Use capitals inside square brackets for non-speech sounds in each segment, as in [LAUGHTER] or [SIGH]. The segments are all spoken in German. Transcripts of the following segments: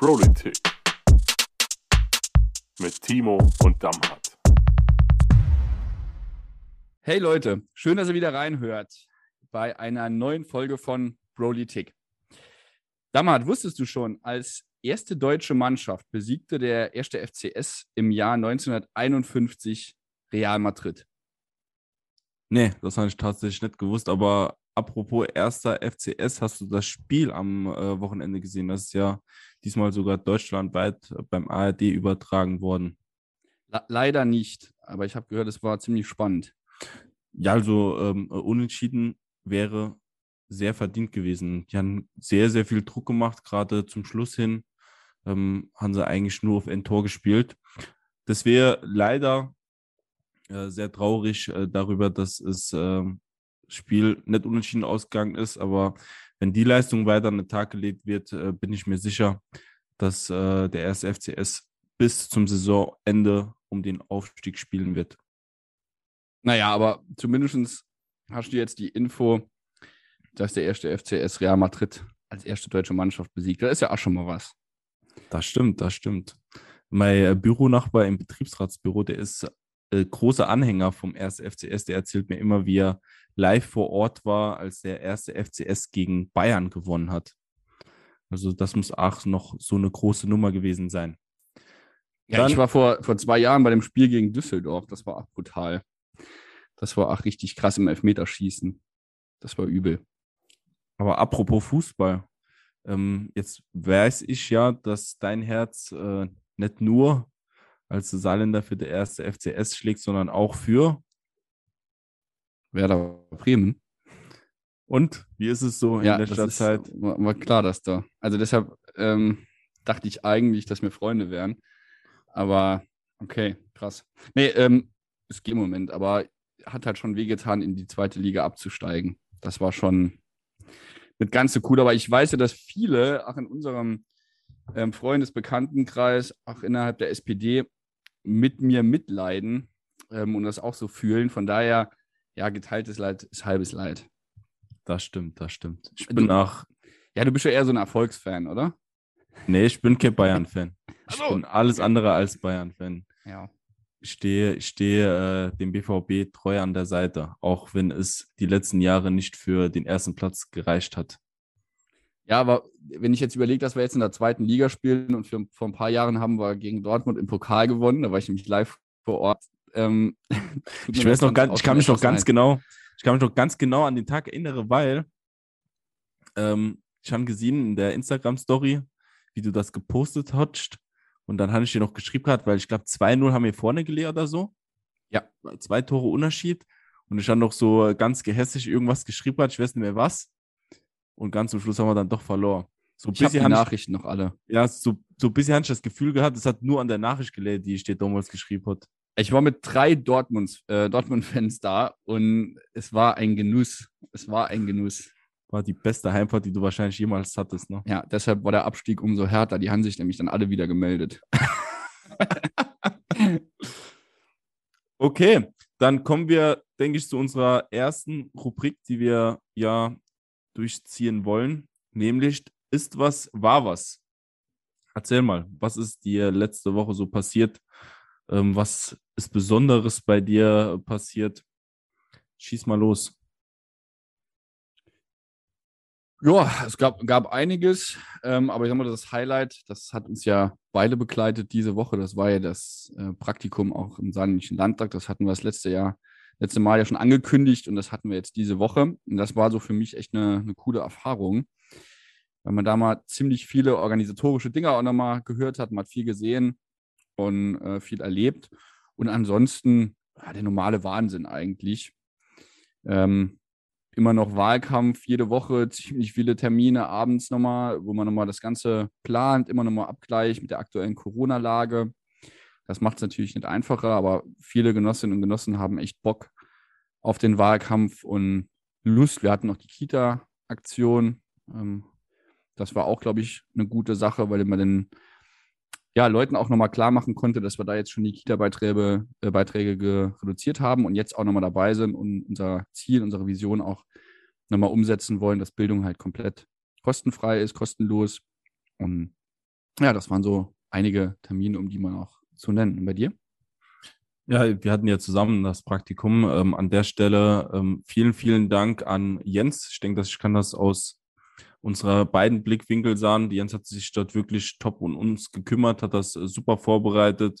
Politik mit Timo und Damhardt. Hey Leute, schön, dass ihr wieder reinhört bei einer neuen Folge von Politik. Damhardt, wusstest du schon, als erste deutsche Mannschaft besiegte der erste FCS im Jahr 1951 Real Madrid? Nee, das habe ich tatsächlich nicht gewusst, aber apropos erster FCS, hast du das Spiel am äh, Wochenende gesehen? Das ist ja diesmal sogar deutschlandweit beim ARD übertragen worden. Le leider nicht, aber ich habe gehört, es war ziemlich spannend. Ja, also ähm, unentschieden wäre sehr verdient gewesen. Die haben sehr, sehr viel Druck gemacht, gerade zum Schluss hin ähm, haben sie eigentlich nur auf ein Tor gespielt. Das wäre leider äh, sehr traurig äh, darüber, dass es äh, Spiel nicht unentschieden ausgegangen ist, aber wenn die Leistung weiter an den Tag gelegt wird, äh, bin ich mir sicher, dass äh, der erste FCS bis zum Saisonende um den Aufstieg spielen wird. Naja, aber zumindest hast du jetzt die Info, dass der erste FCS Real Madrid als erste deutsche Mannschaft besiegt. Das ist ja auch schon mal was. Das stimmt, das stimmt. Mein äh, Büronachbar im Betriebsratsbüro, der ist äh, großer Anhänger vom ersten FCS, der erzählt mir immer, wie er live vor Ort war, als der erste FCS gegen Bayern gewonnen hat. Also das muss auch noch so eine große Nummer gewesen sein. Ja, Dann, ich war vor, vor zwei Jahren bei dem Spiel gegen Düsseldorf. Das war auch brutal. Das war auch richtig krass im Elfmeterschießen. Das war übel. Aber apropos Fußball. Ähm, jetzt weiß ich ja, dass dein Herz äh, nicht nur als Saarländer für der erste FCS schlägt, sondern auch für Werder Bremen. Und wie ist es so in ja, letzter ist, Zeit? War, war, klar, dass da. Also deshalb ähm, dachte ich eigentlich, dass wir Freunde wären. Aber okay, krass. Nee, ähm, es geht im Moment, aber hat halt schon wehgetan, in die zweite Liga abzusteigen. Das war schon nicht ganz so cool. Aber ich weiß ja, dass viele, auch in unserem ähm, Freundesbekanntenkreis, auch innerhalb der SPD, mit mir mitleiden ähm, und das auch so fühlen. Von daher, ja, geteiltes Leid ist halbes Leid. Das stimmt, das stimmt. Ich bin auch. Ja, du bist ja eher so ein Erfolgsfan, oder? Nee, ich bin kein Bayern-Fan. [LAUGHS] Ich bin alles andere als Bayern-Fan. Ja. Ich stehe, ich stehe äh, dem BVB treu an der Seite, auch wenn es die letzten Jahre nicht für den ersten Platz gereicht hat. Ja, aber wenn ich jetzt überlege, dass wir jetzt in der zweiten Liga spielen und für, vor ein paar Jahren haben wir gegen Dortmund im Pokal gewonnen, da war ich nämlich live vor Ort. Ähm, [LAUGHS] ich weiß noch ganz, ich kann mich noch ganz genau, ich kann mich noch ganz genau an den Tag erinnern, weil ähm, ich habe gesehen in der Instagram-Story, wie du das gepostet hast. Und dann hatte ich dir noch geschrieben gehabt, weil ich glaube, 2-0 haben wir vorne gelegt oder so. Ja. Zwei Tore Unterschied. Und ich habe noch so ganz gehässig irgendwas geschrieben, gehabt, ich weiß nicht mehr was. Und ganz zum Schluss haben wir dann doch verloren. So ich habe die Nachrichten noch alle. Ja, so, so ein bisschen hatte ich das Gefühl gehabt, es hat nur an der Nachricht gelegt, die ich dir damals geschrieben habe. Ich war mit drei Dortmund, äh, Dortmund-Fans da und es war ein Genuss. Es war ein Genuss. War die beste Heimfahrt, die du wahrscheinlich jemals hattest, ne? Ja, deshalb war der Abstieg umso härter. Die haben sich nämlich dann alle wieder gemeldet. [LAUGHS] okay, dann kommen wir, denke ich, zu unserer ersten Rubrik, die wir ja durchziehen wollen, nämlich ist was, war was. Erzähl mal, was ist dir letzte Woche so passiert? Ähm, was ist Besonderes bei dir passiert? Schieß mal los. Ja, es gab, gab einiges, ähm, aber ich sag mal, das Highlight, das hat uns ja beide begleitet diese Woche. Das war ja das äh, Praktikum auch im Saarländischen Landtag. Das hatten wir das letzte Jahr letzte Mal ja schon angekündigt und das hatten wir jetzt diese Woche. Und das war so für mich echt eine, eine coole Erfahrung, weil man da mal ziemlich viele organisatorische Dinge auch nochmal gehört hat, man hat viel gesehen und äh, viel erlebt. Und ansonsten ja, der normale Wahnsinn eigentlich. Ähm, immer noch Wahlkampf, jede Woche ziemlich viele Termine abends nochmal, wo man nochmal das Ganze plant, immer nochmal Abgleich mit der aktuellen Corona-Lage. Das macht es natürlich nicht einfacher, aber viele Genossinnen und Genossen haben echt Bock auf den Wahlkampf und Lust. Wir hatten noch die Kita-Aktion. Ähm, das war auch, glaube ich, eine gute Sache, weil man den ja, Leuten auch nochmal klar machen konnte, dass wir da jetzt schon die Kita-Beiträge äh, Beiträge reduziert haben und jetzt auch nochmal dabei sind und unser Ziel, unsere Vision auch nochmal umsetzen wollen, dass Bildung halt komplett kostenfrei ist, kostenlos. Und ja, das waren so einige Termine, um die man auch zu nennen. Und bei dir? Ja, wir hatten ja zusammen das Praktikum. Ähm, an der Stelle ähm, vielen, vielen Dank an Jens. Ich denke, dass ich kann das aus unserer beiden Blickwinkel sagen. Die Jens hat sich dort wirklich top um uns gekümmert, hat das äh, super vorbereitet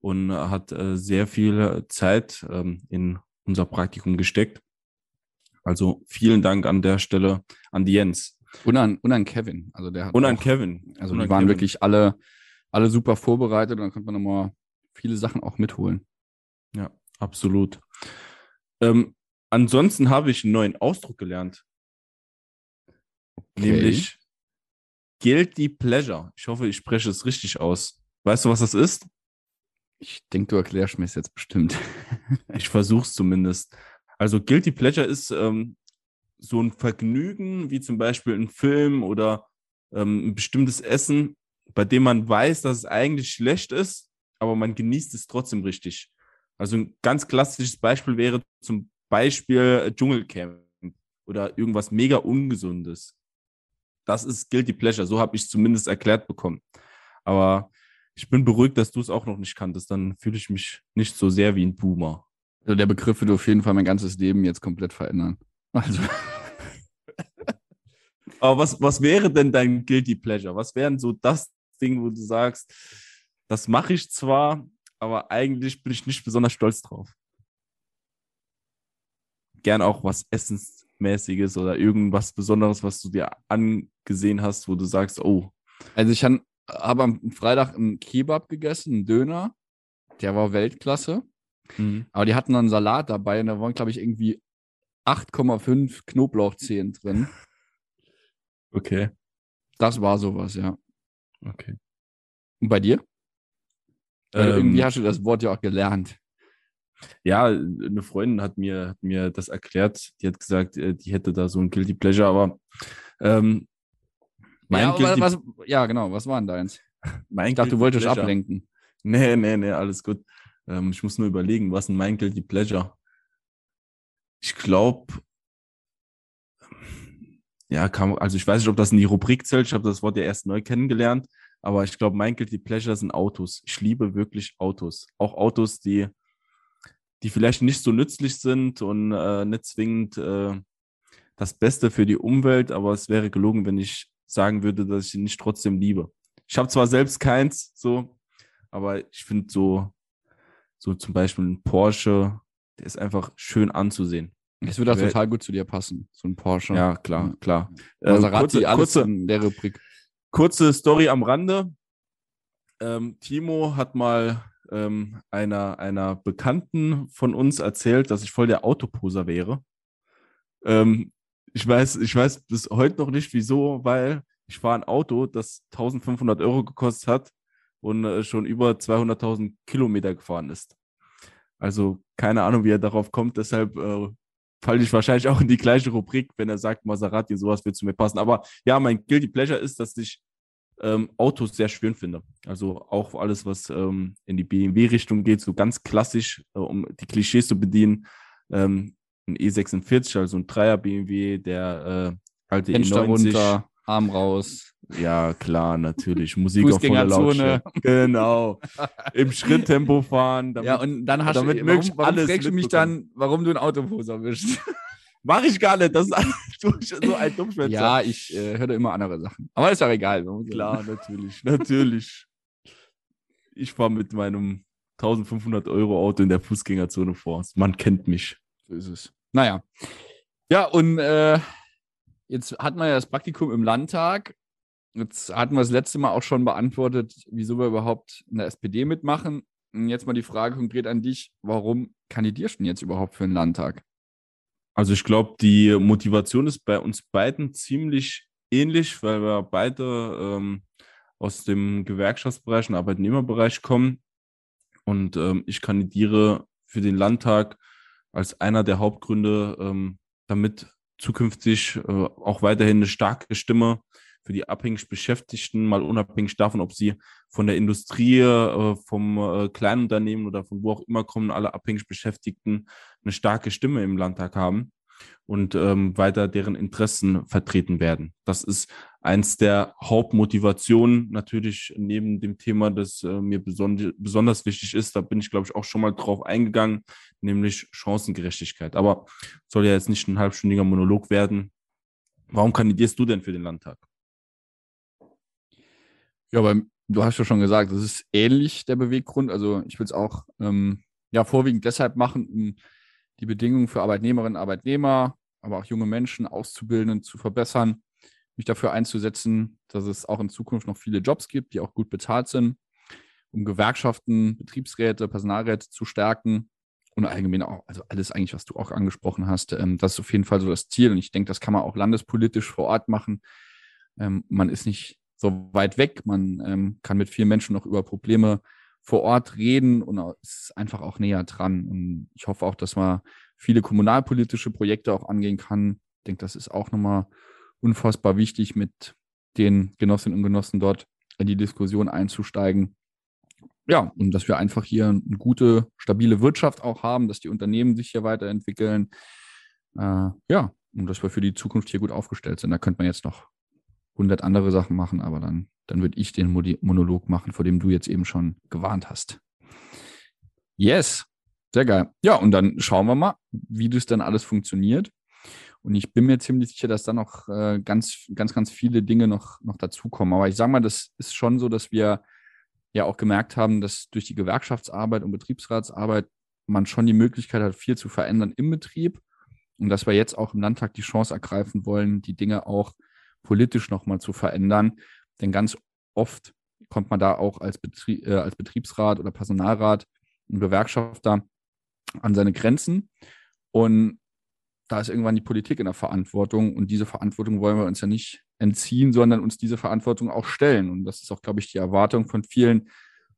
und hat äh, sehr viel Zeit ähm, in unser Praktikum gesteckt. Also vielen Dank an der Stelle an die Jens. Und an, und an Kevin. Also der Und an auch, Kevin. Also Und die waren Kevin. wirklich alle, alle super vorbereitet und dann konnte man nochmal viele Sachen auch mitholen. Ja, absolut. Ähm, ansonsten habe ich einen neuen Ausdruck gelernt. Nämlich Guilty Pleasure. Ich hoffe, ich spreche es richtig aus. Weißt du, was das ist? Ich denke, du erklärst mir es jetzt bestimmt. [LAUGHS] Ich versuche es zumindest. Also Guilty Pleasure ist ähm, so ein Vergnügen, wie zum Beispiel ein Film oder ähm, ein bestimmtes Essen, bei dem man weiß, dass es eigentlich schlecht ist, aber man genießt es trotzdem richtig. Also ein ganz klassisches Beispiel wäre zum Beispiel äh, Dschungelcamp oder irgendwas mega Ungesundes. Das ist Guilty Pleasure, so habe ich es zumindest erklärt bekommen. Aber ich bin beruhigt, dass du es auch noch nicht kanntest. Dann fühle ich mich nicht so sehr wie ein Boomer. Also der Begriff würde auf jeden Fall mein ganzes Leben jetzt komplett verändern. Also, [LAUGHS] Aber was, was wäre denn dein Guilty Pleasure? Was wären so das Ding, wo du sagst, das mache ich zwar, aber eigentlich bin ich nicht besonders stolz drauf? Gern auch was Essensmäßiges oder irgendwas Besonderes, was du dir angesehen hast, wo du sagst, oh, also ich habe am Freitag einen Kebab gegessen, einen Döner. Der war Weltklasse. Aber die hatten dann einen Salat dabei und da waren, glaube ich, irgendwie 8,5 Knoblauchzehen drin. [LAUGHS] okay, Das war sowas, ja. Okay. Und bei dir? Ähm, irgendwie hast du das Wort ja auch gelernt. Ja, eine Freundin hat mir, hat mir das erklärt. Die hat gesagt, äh, die hätte da so ein Guilty Pleasure, aber ähm, mein, Ja, Guilty, was, ja, genau. Was war denn deins? [LAUGHS] mein Ich dachte, du Guilty wolltest Pleasure- ablenken. Nee, nee, nee, alles gut. Ähm, ich muss nur überlegen, was ist denn mein Guilty Pleasure? Ich glaube, ja, kam, also ich weiß nicht, ob das in die Rubrik zählt. Ich habe das Wort ja erst neu kennengelernt, aber ich glaube, mein Guilty Pleasure sind Autos. Ich liebe wirklich Autos. Auch Autos, die, die vielleicht nicht so nützlich sind und äh, nicht zwingend äh, das Beste für die Umwelt, aber es wäre gelogen, wenn ich sagen würde, dass ich ihn nicht trotzdem liebe. Ich habe zwar selbst keins, so, aber ich finde so, so zum Beispiel ein Porsche, der ist einfach schön anzusehen. Es würde auch total gut zu dir passen. So ein Porsche. Ja, klar, klar. Äh, Maserati, kurze, alles kurze, in der Rubrik. kurze Story am Rande. Ähm, Timo hat mal ähm, einer, einer Bekannten von uns erzählt, dass ich voll der Autoposer wäre. Ähm, ich, weiß, ich weiß bis heute noch nicht wieso, weil ich fahre ein Auto, das 1500 Euro gekostet hat und äh, schon über 200.000 Kilometer gefahren ist. Also keine Ahnung, wie er darauf kommt. Deshalb äh, falle ich wahrscheinlich auch in die gleiche Rubrik, wenn er sagt, Maserati, sowas wird zu mir passen. Aber ja, mein Guilty Pleasure ist, dass ich ähm, Autos sehr schön finde. Also auch alles, was ähm, in die BMW-Richtung geht, so ganz klassisch, äh, um die Klischees zu bedienen. Ähm, ein E46, also ein Dreier BMW, der äh, alte Fenster E90. runter, Arm raus. Ja, klar, natürlich. Musik auf voller Fußgängerzone. Lautstärke. Genau. Im Schritttempo fahren. ja, und dann hast damit du, möglichst warum, warum alles fragst du mich dann, warum du ein Autoposer bist? [LAUGHS] Mache ich gar nicht. Das ist [LAUGHS] so ein Dummschwätzer. ja, ich äh, höre immer andere Sachen. Aber ist ja egal. Klar, natürlich. Natürlich. Ich fahre mit meinem 1500 Euro Auto in der Fußgängerzone vor. Man kennt mich. So ist es. Naja. Ja, und äh, jetzt hatten wir ja das Praktikum im Landtag. Jetzt hatten wir das letzte Mal auch schon beantwortet, wieso wir überhaupt in der SPD mitmachen. Und jetzt mal die Frage konkret an dich: Warum kandidierst du denn jetzt überhaupt für den Landtag? Also ich glaube, die Motivation ist bei uns beiden ziemlich ähnlich, weil wir beide ähm, aus dem Gewerkschaftsbereich und Arbeitnehmerbereich kommen. Und ähm, ich kandidiere für den Landtag als einer der Hauptgründe, ähm, damit zukünftig äh, auch weiterhin eine starke Stimme für die abhängig Beschäftigten, mal unabhängig davon, ob sie von der Industrie, äh, vom äh, Kleinunternehmen oder von wo auch immer kommen, alle abhängig Beschäftigten eine starke Stimme im Landtag haben. Und ähm, weiter deren Interessen vertreten werden. Das ist eins der Hauptmotivationen, natürlich neben dem Thema, das äh, mir beson besonders wichtig ist. Da bin ich, glaube ich, auch schon mal drauf eingegangen, nämlich Chancengerechtigkeit. Aber soll ja jetzt nicht ein halbstündiger Monolog werden. Warum kandidierst du denn für den Landtag? Ja, aber du hast ja schon gesagt, das ist ähnlich der Beweggrund. Also ich will es auch ähm, ja vorwiegend deshalb machen, um die Bedingungen für Arbeitnehmerinnen und Arbeitnehmer, aber auch junge Menschen, Auszubildenden zu verbessern, mich dafür einzusetzen, dass es auch in Zukunft noch viele Jobs gibt, die auch gut bezahlt sind, um Gewerkschaften, Betriebsräte, Personalräte zu stärken und allgemein auch, also alles eigentlich, was du auch angesprochen hast, ähm, das ist auf jeden Fall so das Ziel und ich denke, das kann man auch landespolitisch vor Ort machen. Ähm, man ist nicht so weit weg. Man ähm, kann mit vielen Menschen noch über Probleme vor Ort reden und ist einfach auch näher dran. Und ich hoffe auch, dass man viele kommunalpolitische Projekte auch angehen kann. Ich denke, das ist auch nochmal unfassbar wichtig, mit den Genossinnen und Genossen dort in die Diskussion einzusteigen. Ja, und dass wir einfach hier eine gute, stabile Wirtschaft auch haben, dass die Unternehmen sich hier weiterentwickeln. Äh, ja, und dass wir für die Zukunft hier gut aufgestellt sind. Da könnte man jetzt noch 100 andere Sachen machen, aber dann, dann würde ich den Monolog machen, vor dem du jetzt eben schon gewarnt hast. Yes, sehr geil. Ja, und dann schauen wir mal, wie das dann alles funktioniert. Und ich bin mir ziemlich sicher, dass da noch äh, ganz, ganz, ganz viele Dinge noch, noch dazukommen. Aber ich sage mal, das ist schon so, dass wir ja auch gemerkt haben, dass durch die Gewerkschaftsarbeit und Betriebsratsarbeit man schon die Möglichkeit hat, viel zu verändern im Betrieb. Und dass wir jetzt auch im Landtag die Chance ergreifen wollen, die Dinge auch politisch nochmal zu verändern. Denn ganz oft kommt man da auch als, Betrie äh, als Betriebsrat oder Personalrat und Gewerkschafter an seine Grenzen. Und da ist irgendwann die Politik in der Verantwortung. Und diese Verantwortung wollen wir uns ja nicht entziehen, sondern uns diese Verantwortung auch stellen. Und das ist auch, glaube ich, die Erwartung von vielen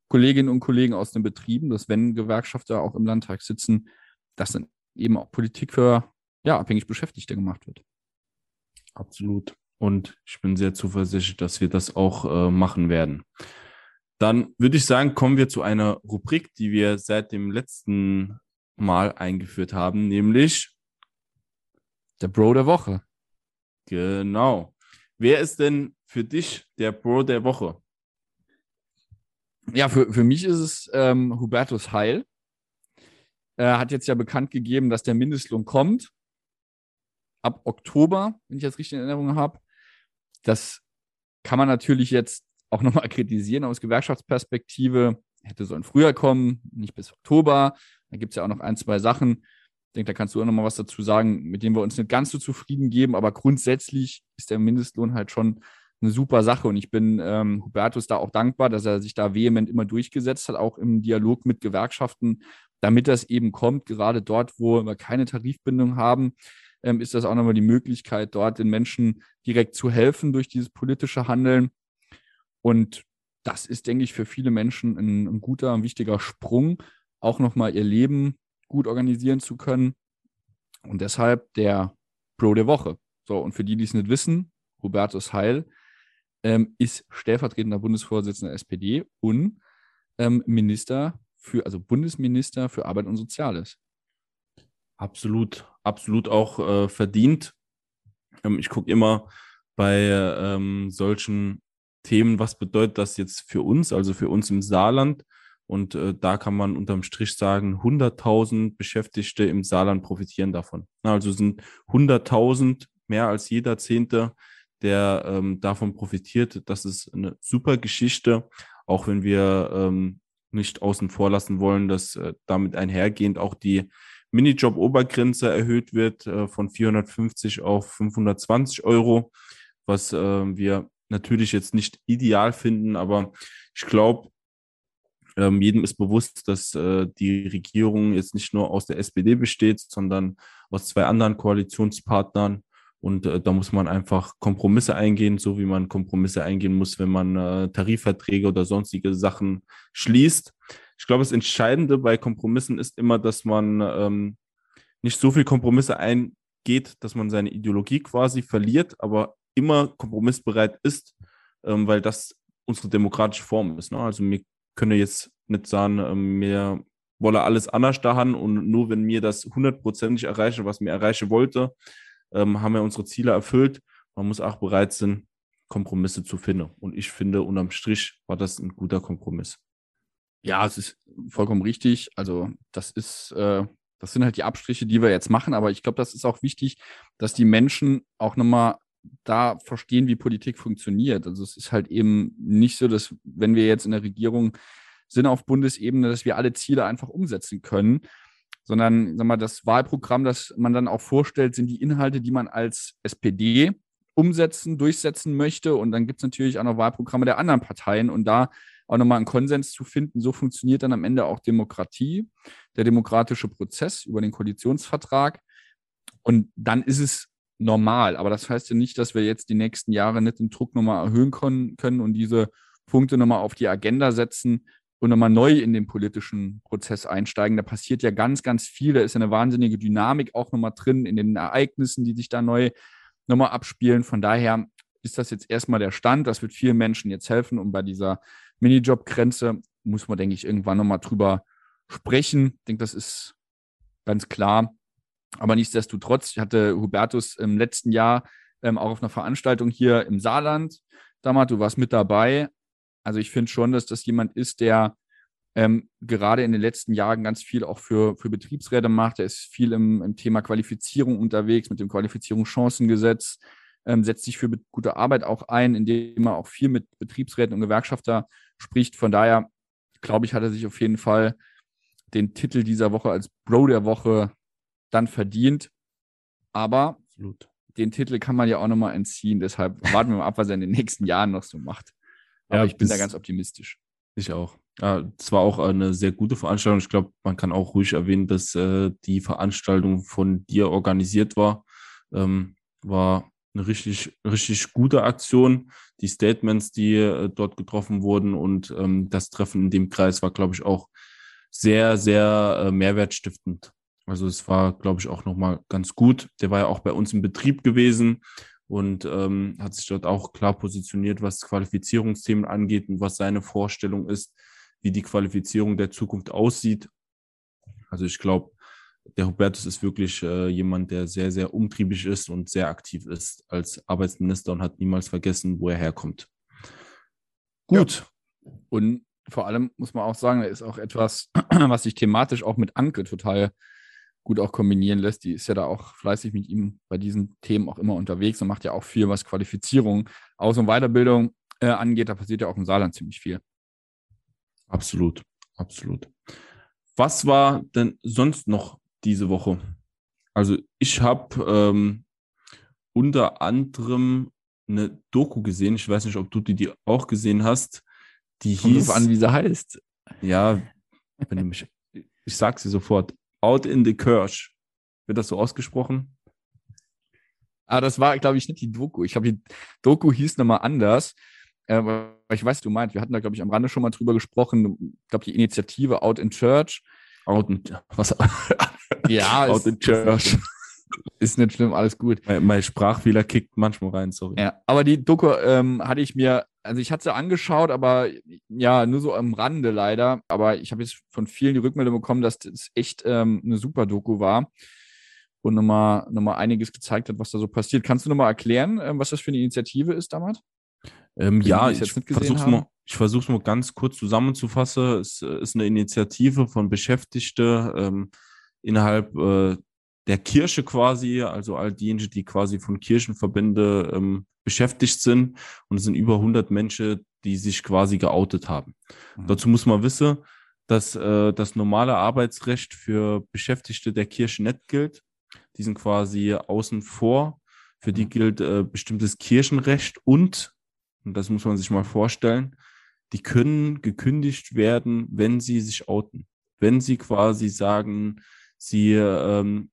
Kolleginnen und Kollegen aus den Betrieben, dass wenn Gewerkschafter auch im Landtag sitzen, dass dann eben auch Politik für ja, abhängig Beschäftigte gemacht wird. Absolut. Und ich bin sehr zuversichtlich, dass wir das auch äh, machen werden. Dann würde ich sagen, kommen wir zu einer Rubrik, die wir seit dem letzten Mal eingeführt haben, nämlich der Bro der Woche. Genau. Wer ist denn für dich der Bro der Woche? Ja, für, für mich ist es ähm, Hubertus Heil. Er hat jetzt ja bekannt gegeben, dass der Mindestlohn kommt. Ab Oktober, wenn ich das richtig in Erinnerung habe. Das kann man natürlich jetzt auch nochmal kritisieren aus Gewerkschaftsperspektive. Hätte sollen früher kommen, nicht bis Oktober. Da gibt es ja auch noch ein, zwei Sachen. Ich denke, da kannst du auch nochmal was dazu sagen, mit denen wir uns nicht ganz so zufrieden geben. Aber grundsätzlich ist der Mindestlohn halt schon eine super Sache. Und ich bin ähm, Hubertus da auch dankbar, dass er sich da vehement immer durchgesetzt hat, auch im Dialog mit Gewerkschaften, damit das eben kommt, gerade dort, wo wir keine Tarifbindung haben ähm, ist das auch nochmal die Möglichkeit, dort den Menschen direkt zu helfen durch dieses politische Handeln. Und das ist, denke ich, für viele Menschen ein, ein guter, ein wichtiger Sprung, auch nochmal ihr Leben gut organisieren zu können. Und deshalb der Pro der Woche. So, und für die, die es nicht wissen, Hubertus Heil ähm, ist stellvertretender Bundesvorsitzender der SPD und ähm, Minister für, also Bundesminister für Arbeit und Soziales. Absolut, absolut auch äh, verdient. Ähm, ich gucke immer bei ähm, solchen Themen, was bedeutet das jetzt für uns, also für uns im Saarland. Und äh, da kann man unterm Strich sagen, 100.000 Beschäftigte im Saarland profitieren davon. Also sind 100.000 mehr als jeder Zehnte, der ähm, davon profitiert. Das ist eine super Geschichte, auch wenn wir ähm, nicht außen vor lassen wollen, dass äh, damit einhergehend auch die Minijob-Obergrenze erhöht wird äh, von 450 auf 520 Euro, was äh, wir natürlich jetzt nicht ideal finden, aber ich glaube, ähm, jedem ist bewusst, dass äh, die Regierung jetzt nicht nur aus der SPD besteht, sondern aus zwei anderen Koalitionspartnern. Und äh, da muss man einfach Kompromisse eingehen, so wie man Kompromisse eingehen muss, wenn man äh, Tarifverträge oder sonstige Sachen schließt. Ich glaube, das Entscheidende bei Kompromissen ist immer, dass man ähm, nicht so viel Kompromisse eingeht, dass man seine Ideologie quasi verliert, aber immer kompromissbereit ist, ähm, weil das unsere demokratische Form ist. Ne? Also wir können jetzt nicht sagen, ähm, wir wolle alles anders da haben und nur wenn mir das hundertprozentig erreiche, was mir erreichen wollte, ähm, haben wir unsere Ziele erfüllt. Man muss auch bereit sein, Kompromisse zu finden. Und ich finde, unterm Strich war das ein guter Kompromiss. Ja, es ist vollkommen richtig. Also, das ist, äh, das sind halt die Abstriche, die wir jetzt machen. Aber ich glaube, das ist auch wichtig, dass die Menschen auch nochmal da verstehen, wie Politik funktioniert. Also, es ist halt eben nicht so, dass, wenn wir jetzt in der Regierung sind auf Bundesebene, dass wir alle Ziele einfach umsetzen können, sondern sag mal, das Wahlprogramm, das man dann auch vorstellt, sind die Inhalte, die man als SPD umsetzen, durchsetzen möchte. Und dann gibt es natürlich auch noch Wahlprogramme der anderen Parteien und da auch nochmal einen Konsens zu finden. So funktioniert dann am Ende auch Demokratie, der demokratische Prozess über den Koalitionsvertrag. Und dann ist es normal. Aber das heißt ja nicht, dass wir jetzt die nächsten Jahre nicht den Druck nochmal erhöhen können und diese Punkte nochmal auf die Agenda setzen und nochmal neu in den politischen Prozess einsteigen. Da passiert ja ganz, ganz viel. Da ist eine wahnsinnige Dynamik auch nochmal drin in den Ereignissen, die sich da neu nochmal abspielen. Von daher ist das jetzt erstmal der Stand. Das wird vielen Menschen jetzt helfen. Und bei dieser Minijob-Grenze muss man, denke ich, irgendwann nochmal drüber sprechen. Ich denke, das ist ganz klar. Aber nichtsdestotrotz, ich hatte Hubertus im letzten Jahr ähm, auch auf einer Veranstaltung hier im Saarland. Damals, du warst mit dabei. Also ich finde schon, dass das jemand ist, der ähm, gerade in den letzten Jahren ganz viel auch für, für Betriebsräte macht. Er ist viel im, im Thema Qualifizierung unterwegs mit dem Qualifizierungschancengesetz, ähm, setzt sich für gute Arbeit auch ein, indem er auch viel mit Betriebsräten und Gewerkschafter spricht. Von daher glaube ich, hat er sich auf jeden Fall den Titel dieser Woche als Bro der Woche dann verdient. Aber Absolut. den Titel kann man ja auch nochmal entziehen. Deshalb [LAUGHS] warten wir mal ab, was er in den nächsten Jahren noch so macht. Aber ja, ich bin da ganz optimistisch. Ich auch. Ja, es war auch eine sehr gute Veranstaltung. Ich glaube, man kann auch ruhig erwähnen, dass äh, die Veranstaltung von dir organisiert war. Ähm, war eine richtig, richtig gute Aktion. Die Statements, die äh, dort getroffen wurden und ähm, das Treffen in dem Kreis war, glaube ich, auch sehr, sehr äh, mehrwertstiftend. Also es war, glaube ich, auch nochmal ganz gut. Der war ja auch bei uns im Betrieb gewesen und ähm, hat sich dort auch klar positioniert, was Qualifizierungsthemen angeht und was seine Vorstellung ist, wie die Qualifizierung der Zukunft aussieht. Also ich glaube, der Hubertus ist wirklich äh, jemand, der sehr, sehr umtriebig ist und sehr aktiv ist als Arbeitsminister und hat niemals vergessen, wo er herkommt. Gut. Ja. Und vor allem muss man auch sagen, er ist auch etwas, [CLEARS THROAT] was sich thematisch auch mit Anke total gut auch kombinieren lässt. Die ist ja da auch fleißig mit ihm bei diesen Themen auch immer unterwegs und macht ja auch viel, was Qualifizierung, Aus- und Weiterbildung äh, angeht. Da passiert ja auch im Saarland ziemlich viel. Absolut, absolut. Was war denn sonst noch diese Woche? Also ich habe ähm, unter anderem eine Doku gesehen. Ich weiß nicht, ob du die, die auch gesehen hast. Die Kommt hieß an, wie sie heißt. Ja, wenn du mich, ich sag sie sofort. Out in the Kirch. Wird das so ausgesprochen? Ah, das war, glaube ich, nicht die Doku. Ich glaube, die Doku hieß nochmal anders. Äh, ich weiß, du meinst, wir hatten da, glaube ich, am Rande schon mal drüber gesprochen. Ich glaube, die Initiative Out in Church. Out in, was? Ja, [LAUGHS] Out in Church. Ist nicht schlimm, alles gut. Mein, mein Sprachfehler kickt manchmal rein, sorry. Ja, aber die Doku ähm, hatte ich mir, also ich hatte sie angeschaut, aber ja, nur so am Rande leider. Aber ich habe jetzt von vielen die Rückmeldung bekommen, dass das echt ähm, eine super Doku war und nochmal, nochmal einiges gezeigt hat, was da so passiert. Kannst du nochmal erklären, ähm, was das für eine Initiative ist damals? Ähm, ja, ich versuche mal, ich versuche es mal ganz kurz zusammenzufassen. Es äh, ist eine Initiative von Beschäftigten ähm, innerhalb äh, der Kirche quasi, also all diejenigen, die quasi von Kirchenverbände ähm, beschäftigt sind. Und es sind über 100 Menschen, die sich quasi geoutet haben. Mhm. Dazu muss man wissen, dass äh, das normale Arbeitsrecht für Beschäftigte der Kirche nicht gilt. Die sind quasi außen vor. Für die mhm. gilt äh, bestimmtes Kirchenrecht und, und das muss man sich mal vorstellen, die können gekündigt werden, wenn sie sich outen. Wenn sie quasi sagen, sie ähm,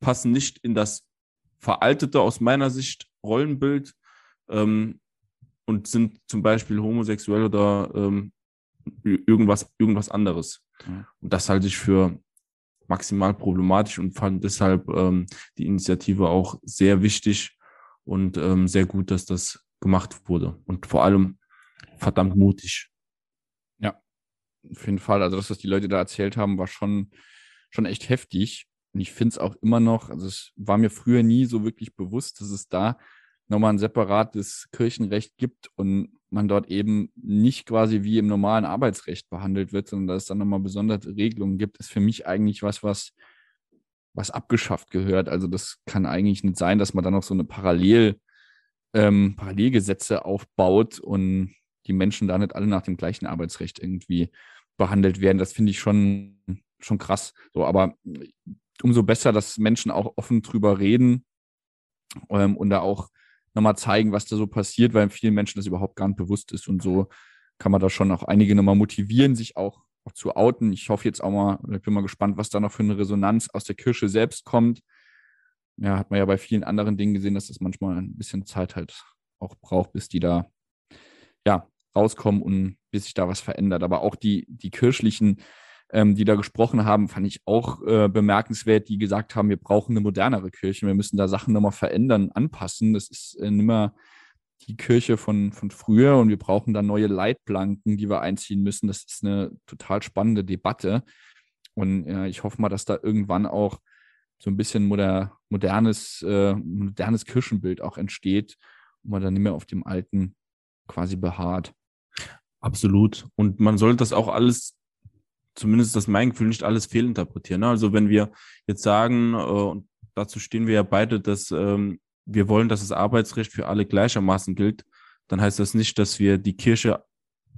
passen nicht in das veraltete, aus meiner Sicht, Rollenbild ähm, und sind zum Beispiel homosexuell oder ähm, irgendwas, irgendwas anderes. Mhm. Und das halte ich für maximal problematisch und fand deshalb ähm, die Initiative auch sehr wichtig und ähm, sehr gut, dass das gemacht wurde. Und vor allem verdammt mutig. Ja, auf jeden Fall. Also das, was die Leute da erzählt haben, war schon, schon echt heftig. Und ich finde es auch immer noch, also es war mir früher nie so wirklich bewusst, dass es da nochmal ein separates Kirchenrecht gibt und man dort eben nicht quasi wie im normalen Arbeitsrecht behandelt wird, sondern dass es dann nochmal besondere Regelungen gibt, ist für mich eigentlich was, was, was abgeschafft gehört. Also das kann eigentlich nicht sein, dass man dann noch so eine Parallel, ähm, Parallelgesetze aufbaut und die Menschen da nicht alle nach dem gleichen Arbeitsrecht irgendwie behandelt werden. Das finde ich schon, schon krass. So, aber umso besser, dass Menschen auch offen drüber reden ähm, und da auch nochmal zeigen, was da so passiert, weil vielen Menschen das überhaupt gar nicht bewusst ist. Und so kann man da schon auch einige nochmal motivieren, sich auch, auch zu outen. Ich hoffe jetzt auch mal, ich bin mal gespannt, was da noch für eine Resonanz aus der Kirche selbst kommt. Ja, hat man ja bei vielen anderen Dingen gesehen, dass das manchmal ein bisschen Zeit halt auch braucht, bis die da ja rauskommen und bis sich da was verändert. Aber auch die, die kirchlichen ähm, die da gesprochen haben, fand ich auch äh, bemerkenswert, die gesagt haben, wir brauchen eine modernere Kirche, wir müssen da Sachen nochmal verändern, anpassen. Das ist äh, nimmer die Kirche von, von früher und wir brauchen da neue Leitplanken, die wir einziehen müssen. Das ist eine total spannende Debatte. Und äh, ich hoffe mal, dass da irgendwann auch so ein bisschen moder, modernes, äh, modernes Kirchenbild auch entsteht und man dann nicht mehr auf dem alten quasi beharrt. Absolut. Und man sollte das auch alles zumindest das mein Gefühl, nicht alles fehlinterpretieren. Ne? Also wenn wir jetzt sagen, äh, und dazu stehen wir ja beide, dass ähm, wir wollen, dass das Arbeitsrecht für alle gleichermaßen gilt, dann heißt das nicht, dass wir die Kirche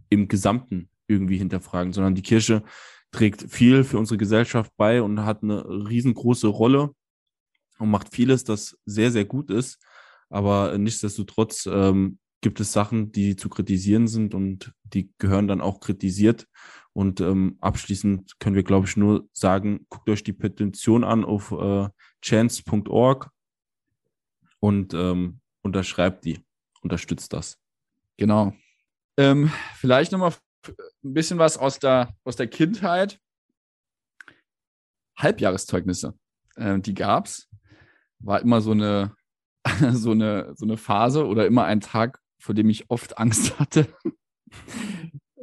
im Gesamten irgendwie hinterfragen, sondern die Kirche trägt viel für unsere Gesellschaft bei und hat eine riesengroße Rolle und macht vieles, das sehr, sehr gut ist. Aber nichtsdestotrotz ähm, gibt es Sachen, die zu kritisieren sind und die gehören dann auch kritisiert. Und ähm, abschließend können wir, glaube ich, nur sagen, guckt euch die Petition an auf äh, chance.org und ähm, unterschreibt die, unterstützt das. Genau. Ähm, vielleicht nochmal ein bisschen was aus der, aus der Kindheit. Halbjahreszeugnisse, äh, die gab es. War immer so eine, [LAUGHS] so, eine, so eine Phase oder immer ein Tag, vor dem ich oft Angst [LAUGHS] hatte.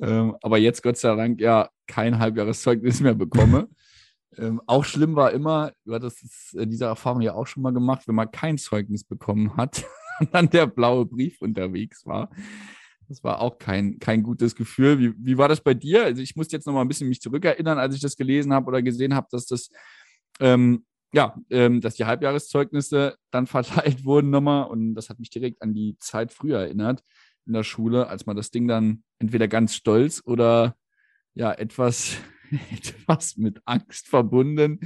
Ähm, aber jetzt Gott sei Dank ja kein Halbjahreszeugnis mehr bekomme. [LAUGHS] ähm, auch schlimm war immer, du hattest äh, diese Erfahrung ja auch schon mal gemacht, wenn man kein Zeugnis bekommen hat [LAUGHS] und dann der blaue Brief unterwegs war. Das war auch kein, kein gutes Gefühl. Wie, wie war das bei dir? Also ich musste jetzt noch mal ein bisschen mich zurückerinnern, als ich das gelesen habe oder gesehen habe, dass das ähm, ja, ähm, dass die Halbjahreszeugnisse dann [LAUGHS] verteilt wurden nochmal und das hat mich direkt an die Zeit früher erinnert in der Schule, als man das Ding dann entweder ganz stolz oder ja etwas, [LAUGHS] etwas mit Angst verbunden,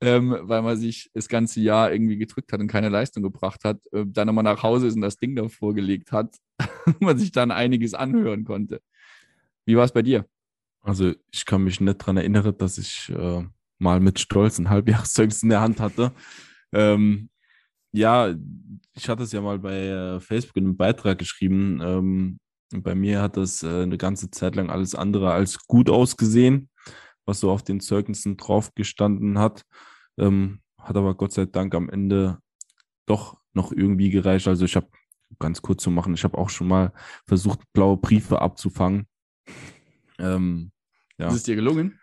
ähm, weil man sich das ganze Jahr irgendwie gedrückt hat und keine Leistung gebracht hat, äh, dann nochmal nach Hause ist und das Ding da vorgelegt hat, [LAUGHS] man sich dann einiges anhören konnte. Wie war es bei dir? Also ich kann mich nicht daran erinnern, dass ich äh, mal mit Stolz ein Halbjahreszeugnis in der Hand hatte. Ähm, ja, ich hatte es ja mal bei äh, Facebook in einem Beitrag geschrieben. Ähm, bei mir hat das äh, eine ganze Zeit lang alles andere als gut ausgesehen, was so auf den Zeugnissen drauf gestanden hat. Ähm, hat aber Gott sei Dank am Ende doch noch irgendwie gereicht. Also ich habe ganz kurz zu machen, ich habe auch schon mal versucht, blaue Briefe abzufangen. Ähm, ja. Ist es dir gelungen?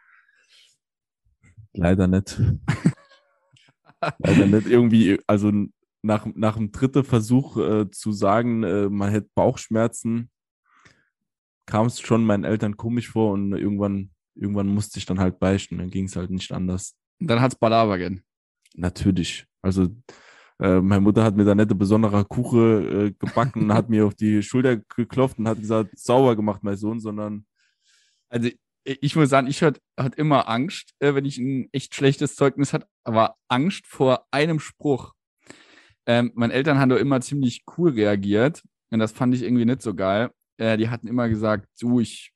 Leider nicht. [LAUGHS] Leider nicht irgendwie, also nach, nach dem dritten Versuch äh, zu sagen, äh, man hätte Bauchschmerzen, kam es schon meinen Eltern komisch vor und irgendwann, irgendwann musste ich dann halt beichten. Dann ging es halt nicht anders. dann hat es Balaber gehen. Natürlich. Also äh, meine Mutter hat mir da nette besonderer Kuche äh, gebacken, hat mir auf die Schulter geklopft und hat gesagt, sauber gemacht, mein Sohn, sondern. Also ich muss sagen, ich hatte, hatte immer Angst, äh, wenn ich ein echt schlechtes Zeugnis hatte, aber Angst vor einem Spruch. Ähm, meine Eltern haben doch immer ziemlich cool reagiert und das fand ich irgendwie nicht so geil. Äh, die hatten immer gesagt, du, ich,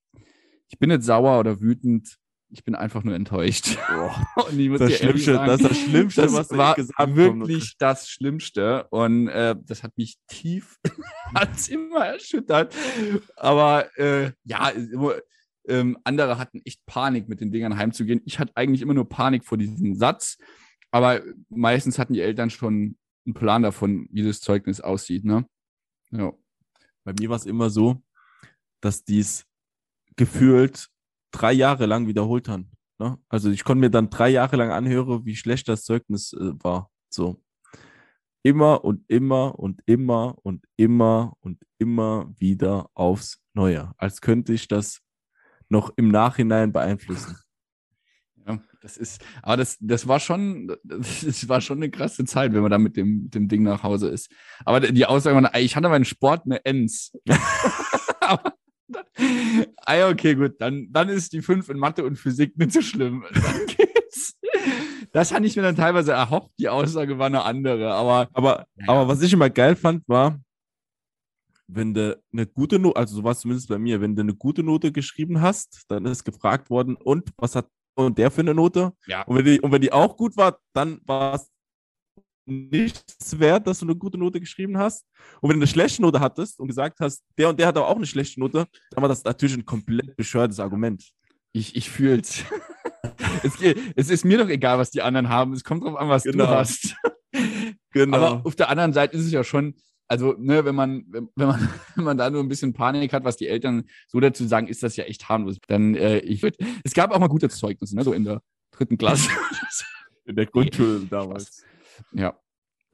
ich bin nicht sauer oder wütend, ich bin einfach nur enttäuscht. [LAUGHS] das, Schlimmste, sagen, das ist das Schlimmste, das was war gesagt wirklich das Schlimmste. Und äh, das hat mich tief [LAUGHS] hat's immer erschüttert. Aber äh, ja, ähm, andere hatten echt Panik, mit den Dingern heimzugehen. Ich hatte eigentlich immer nur Panik vor diesem Satz. Aber meistens hatten die Eltern schon einen Plan davon, wie das Zeugnis aussieht. Ne? Ja. Bei mir war es immer so, dass dies gefühlt drei Jahre lang wiederholt haben. Ne? Also ich konnte mir dann drei Jahre lang anhören, wie schlecht das Zeugnis äh, war. So. Immer und immer und immer und immer und immer wieder aufs Neue. Als könnte ich das noch im Nachhinein beeinflussen. Ja, das ist, aber das, das war schon, [LAUGHS] das war schon eine krasse Zeit, wenn man da mit dem, dem Ding nach Hause ist. Aber die Aussage war, ich hatte meinen Sport eine [LAUGHS] dann, ah, okay, gut, dann, dann ist die 5 in Mathe und Physik nicht so schlimm. [LAUGHS] Dann geht's. Das hatte ich mir dann teilweise erhofft, die Aussage war eine andere, aber. Aber, ja. aber was ich immer geil fand, war, wenn du eine gute Note, also so war es zumindest bei mir, wenn du eine gute Note geschrieben hast, dann ist gefragt worden, und was hat und der für eine Note? Ja. Und wenn die, und wenn die auch gut war, dann war es nichts wert, dass du eine gute Note geschrieben hast. Und wenn du eine schlechte Note hattest und gesagt hast, der und der hat aber auch eine schlechte Note, dann war das natürlich ein komplett bescheuertes Argument. Ich, ich fühle [LAUGHS] es. es ist mir doch egal, was die anderen haben. Es kommt drauf an, was genau. du hast. genau. Aber auf der anderen Seite ist es ja schon, also, ne, wenn man, wenn, man, [LAUGHS] wenn man da nur ein bisschen Panik hat, was die Eltern so dazu sagen, ist das ja echt harmlos. Dann, äh, ich würde, es gab auch mal gute Zeugnisse, ne, so in der dritten Klasse. [LAUGHS] in der Grundschule damals. Ja,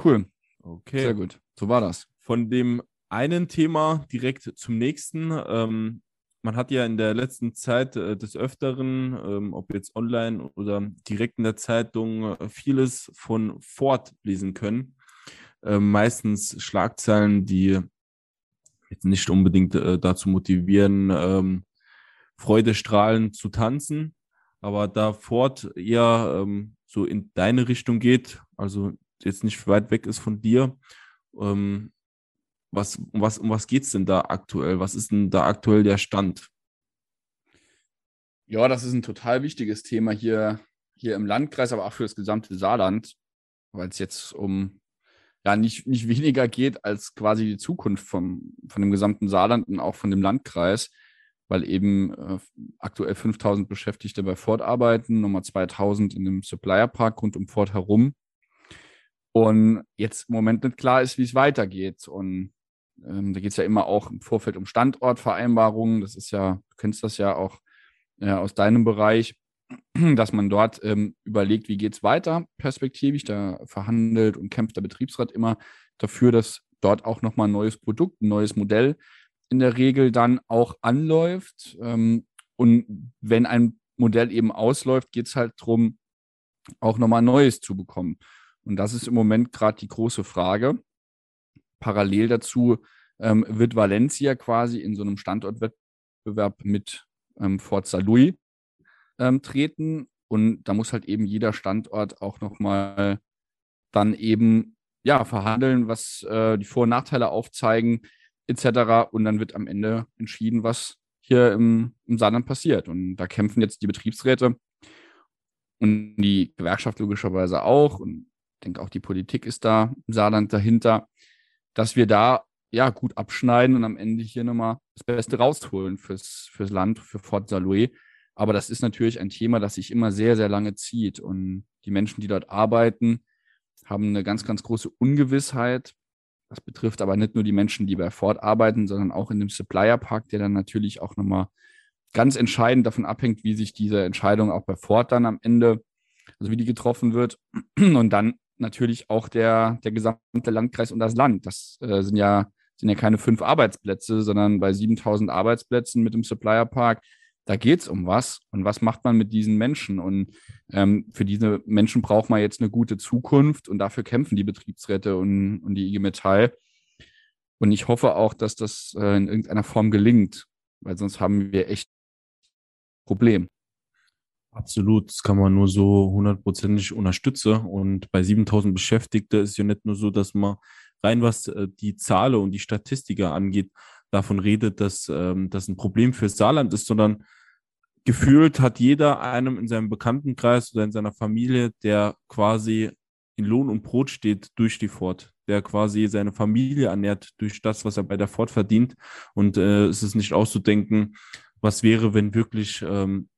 cool. Okay. Sehr gut. So war das. Von dem einen Thema direkt zum nächsten. Ähm, man hat ja in der letzten Zeit äh, des Öfteren, ähm, ob jetzt online oder direkt in der Zeitung, äh, vieles von Ford lesen können. Äh, meistens Schlagzeilen, die jetzt nicht unbedingt äh, dazu motivieren, ähm, Freudestrahlen zu tanzen, aber da Ford eher ähm, so in deine Richtung geht, also jetzt nicht weit weg ist von dir, ähm, was, um was, um was geht es denn da aktuell? Was ist denn da aktuell der Stand? Ja, das ist ein total wichtiges Thema hier, hier im Landkreis, aber auch für das gesamte Saarland, weil es jetzt um ja nicht, nicht weniger geht als quasi die Zukunft vom, von dem gesamten Saarland und auch von dem Landkreis, weil eben äh, aktuell 5000 Beschäftigte bei Ford arbeiten, nochmal 2000 in dem Supplier Park rund um Ford herum. Und jetzt im Moment nicht klar ist, wie es weitergeht. Und ähm, da geht es ja immer auch im Vorfeld um Standortvereinbarungen. Das ist ja, du kennst das ja auch äh, aus deinem Bereich. [CLEARS THROAT] dass man dort ähm, überlegt, wie geht es weiter perspektivisch. Da verhandelt und kämpft der Betriebsrat immer dafür, dass dort auch nochmal ein neues Produkt, ein neues Modell in der Regel dann auch anläuft. Ähm, und wenn ein Modell eben ausläuft, geht es halt darum, auch nochmal Neues zu bekommen. Und das ist im Moment gerade die große Frage. Parallel dazu ähm, wird Valencia quasi in so einem Standortwettbewerb mit ähm, Forza Lui ähm, treten. Und da muss halt eben jeder Standort auch nochmal dann eben ja verhandeln, was äh, die Vor- und Nachteile aufzeigen, etc. Und dann wird am Ende entschieden, was hier im, im Saarland passiert. Und da kämpfen jetzt die Betriebsräte und die Gewerkschaft logischerweise auch. Und ich denke auch die Politik ist da im Saarland dahinter, dass wir da ja gut abschneiden und am Ende hier nochmal das Beste rausholen fürs, fürs Land, für Fort Saloué. Aber das ist natürlich ein Thema, das sich immer sehr, sehr lange zieht. Und die Menschen, die dort arbeiten, haben eine ganz, ganz große Ungewissheit. Das betrifft aber nicht nur die Menschen, die bei Ford arbeiten, sondern auch in dem Supplier Park, der dann natürlich auch nochmal ganz entscheidend davon abhängt, wie sich diese Entscheidung auch bei Ford dann am Ende, also wie die getroffen wird. [CLEARS THROAT] Und dann natürlich auch der, der gesamte Landkreis und das Land. Das äh, sind ja sind ja keine fünf Arbeitsplätze, sondern bei 7000 Arbeitsplätzen mit dem Supplier Park da geht es um was und was macht man mit diesen Menschen. Und ähm, für diese Menschen braucht man jetzt eine gute Zukunft und dafür kämpfen die Betriebsräte und, und die IG Metall. Und ich hoffe auch, dass das äh, in irgendeiner Form gelingt, weil sonst haben wir echt Problem. Absolut, das kann man nur so hundertprozentig unterstützen. Und bei 7000 Beschäftigte ist ja nicht nur so, dass man rein was äh, die Zahlen und die Statistiker angeht, davon redet, dass ähm, das ein Problem für Saarland ist, sondern gefühlt hat jeder einem in seinem Bekanntenkreis oder in seiner Familie, der quasi in Lohn und Brot steht durch die Ford, der quasi seine Familie ernährt durch das, was er bei der Ford verdient. Und äh, es ist nicht auszudenken, was wäre, wenn wirklich ähm,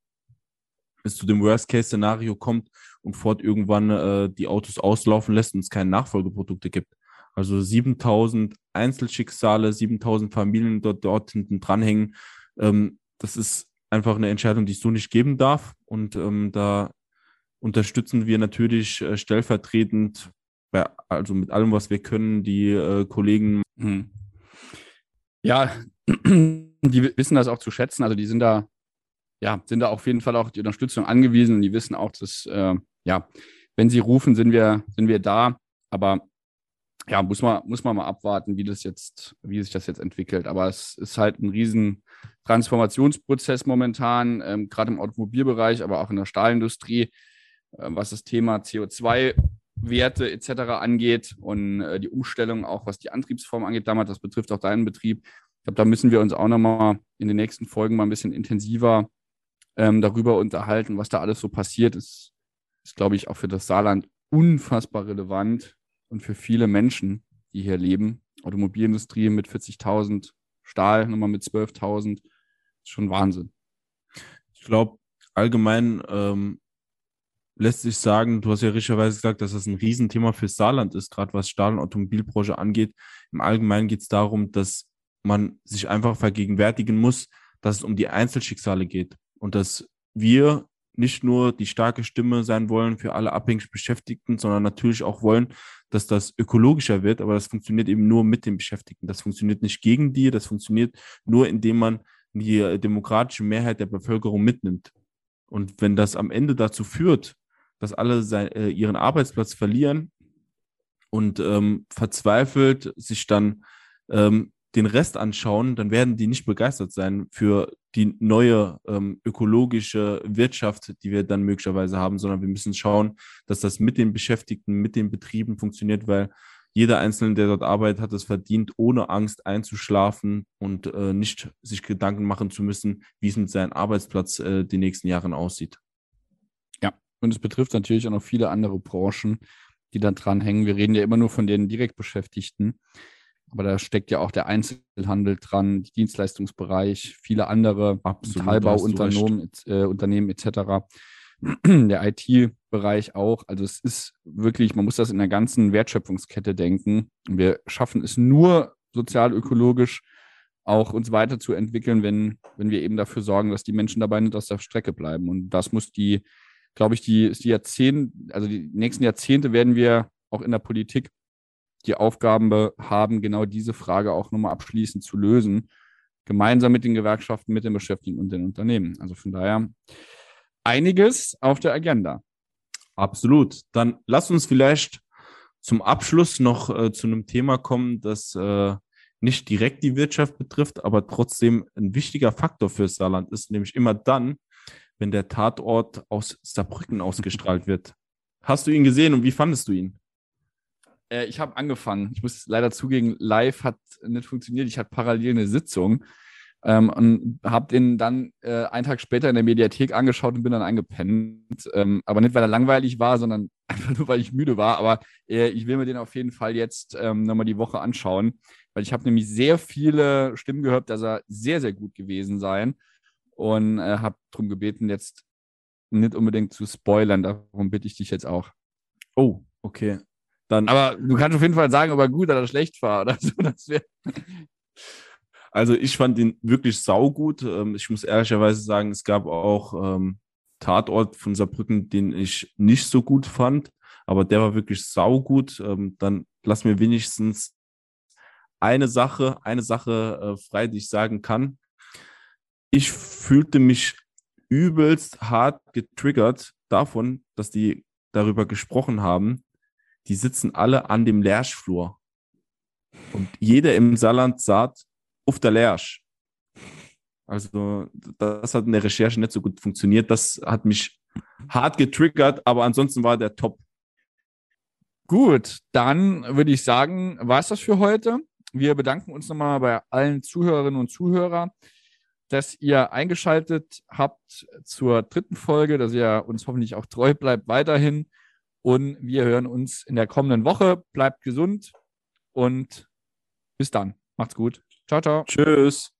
es zu dem Worst-Case-Szenario kommt und Ford irgendwann äh, die Autos auslaufen lässt und es keine Nachfolgeprodukte gibt. Also 7000 Einzelschicksale, 7000 Familien dort, dort hinten dranhängen. Ähm, das ist einfach eine Entscheidung, die es so nicht geben darf. Und ähm, da unterstützen wir natürlich äh, stellvertretend, bei, also mit allem, was wir können, die äh, Kollegen. Mhm. Ja, [CLEARS THROAT] die wissen das auch zu schätzen. Also die sind da, ja, sind da auf jeden Fall auch die Unterstützung angewiesen und die wissen auch, dass, äh, ja, wenn sie rufen, sind wir, sind wir da. Aber ja, muss man, muss man mal abwarten, wie das jetzt, wie sich das jetzt entwickelt. Aber es ist halt ein riesen Transformationsprozess momentan, ähm, gerade im Automobilbereich, aber auch in der Stahlindustrie, äh, was das Thema CO2-Werte etc. angeht und äh, die Umstellung auch, was die Antriebsform angeht, damals, das betrifft auch deinen Betrieb. Ich glaube, da müssen wir uns auch nochmal in den nächsten Folgen mal ein bisschen intensiver ähm, darüber unterhalten, was da alles so passiert. Ist, ist, glaube ich, auch für das Saarland unfassbar relevant und für viele Menschen, die hier leben. Automobilindustrie mit 40.000, Stahl nochmal mit 12.000, ist schon Wahnsinn. Ich glaube, allgemein ähm, lässt sich sagen, du hast ja richtigerweise gesagt, dass das ein Riesenthema für Saarland ist, gerade was Stahl- und Automobilbranche angeht. Im Allgemeinen geht es darum, dass man sich einfach vergegenwärtigen muss, dass es um die Einzelschicksale geht und dass wir nicht nur die starke Stimme sein wollen für alle abhängig Beschäftigten, sondern natürlich auch wollen, dass das ökologischer wird. Aber das funktioniert eben nur mit den Beschäftigten. Das funktioniert nicht gegen die, das funktioniert nur, indem man die demokratische Mehrheit der Bevölkerung mitnimmt. Und wenn das am Ende dazu führt, dass alle sein, äh, ihren Arbeitsplatz verlieren und ähm, verzweifelt sich dann ähm, den Rest anschauen, dann werden die nicht begeistert sein für die neue ähm, ökologische Wirtschaft, die wir dann möglicherweise haben, sondern wir müssen schauen, dass das mit den Beschäftigten, mit den Betrieben funktioniert, weil jeder Einzelne, der dort arbeitet, hat es verdient, ohne Angst einzuschlafen und äh, nicht sich Gedanken machen zu müssen, wie es mit seinem Arbeitsplatz äh, die nächsten Jahre aussieht. Ja, und es betrifft natürlich auch noch viele andere Branchen, die da dran hängen. Wir reden ja immer nur von den Direktbeschäftigten. Aber da steckt ja auch der Einzelhandel dran, Dienstleistungsbereich, viele andere Metallbauunternehmen äh, Unternehmen etc. [CLEARS THROAT] Der IT-Bereich auch. Also es ist wirklich, man muss das in der ganzen Wertschöpfungskette denken. Wir schaffen es nur sozial-ökologisch auch uns weiterzuentwickeln, wenn, wenn wir eben dafür sorgen, dass die Menschen dabei nicht aus der Strecke bleiben. Und das muss die, glaube ich, die, die Jahrzehnte, also die nächsten Jahrzehnte werden wir auch in der Politik die Aufgabe haben, genau diese Frage auch nochmal abschließend zu lösen, gemeinsam mit den Gewerkschaften, mit den Beschäftigten und den Unternehmen. Also von daher einiges auf der Agenda. Absolut. Dann lass uns vielleicht zum Abschluss noch äh, zu einem Thema kommen, das äh, nicht direkt die Wirtschaft betrifft, aber trotzdem ein wichtiger Faktor für Saarland ist, nämlich immer dann, wenn der Tatort aus Saarbrücken ausgestrahlt wird. Hast du ihn gesehen und wie fandest du ihn? Äh, ich habe angefangen. Ich muss leider zugeben, live hat nicht funktioniert. Ich hatte parallel eine Sitzung ähm, und habe den dann äh, einen Tag später in der Mediathek angeschaut und bin dann eingepennt. Ähm, aber nicht, weil er langweilig war, sondern [LAUGHS] einfach nur, weil ich müde war. Aber äh, ich will mir den auf jeden Fall jetzt ähm, nochmal die Woche anschauen, weil ich habe nämlich sehr viele Stimmen gehört, dass er sehr, sehr gut gewesen sei und äh, habe darum gebeten, jetzt nicht unbedingt zu spoilern. Darum bitte ich dich jetzt auch. Oh, okay. Dann, Aber du kannst auf jeden Fall sagen, ob er gut oder schlecht war oder so. Das also ich fand ihn wirklich saugut. Ähm, ich muss ehrlicherweise sagen, es gab auch ähm, Tatort von Saarbrücken, den ich nicht so gut fand, aber der war wirklich saugut. Ähm, dann lass mir wenigstens eine Sache, eine Sache äh, frei, die ich sagen kann. Ich fühlte mich übelst hart getriggert davon, dass die darüber gesprochen haben, die sitzen alle an dem Lärschflur. Und jeder im Saarland sagt, auf der Lärsch. Also, das hat in der Recherche nicht so gut funktioniert. Das hat mich hart getriggert, aber ansonsten war der top. Gut, dann würde ich sagen, war es das für heute. Wir bedanken uns nochmal bei allen Zuhörerinnen und Zuhörern, dass ihr eingeschaltet habt zur dritten Folge, dass ihr uns hoffentlich auch treu bleibt weiterhin. Und wir hören uns in der kommenden Woche. Bleibt gesund und bis dann. Macht's gut. Ciao, ciao. Tschüss.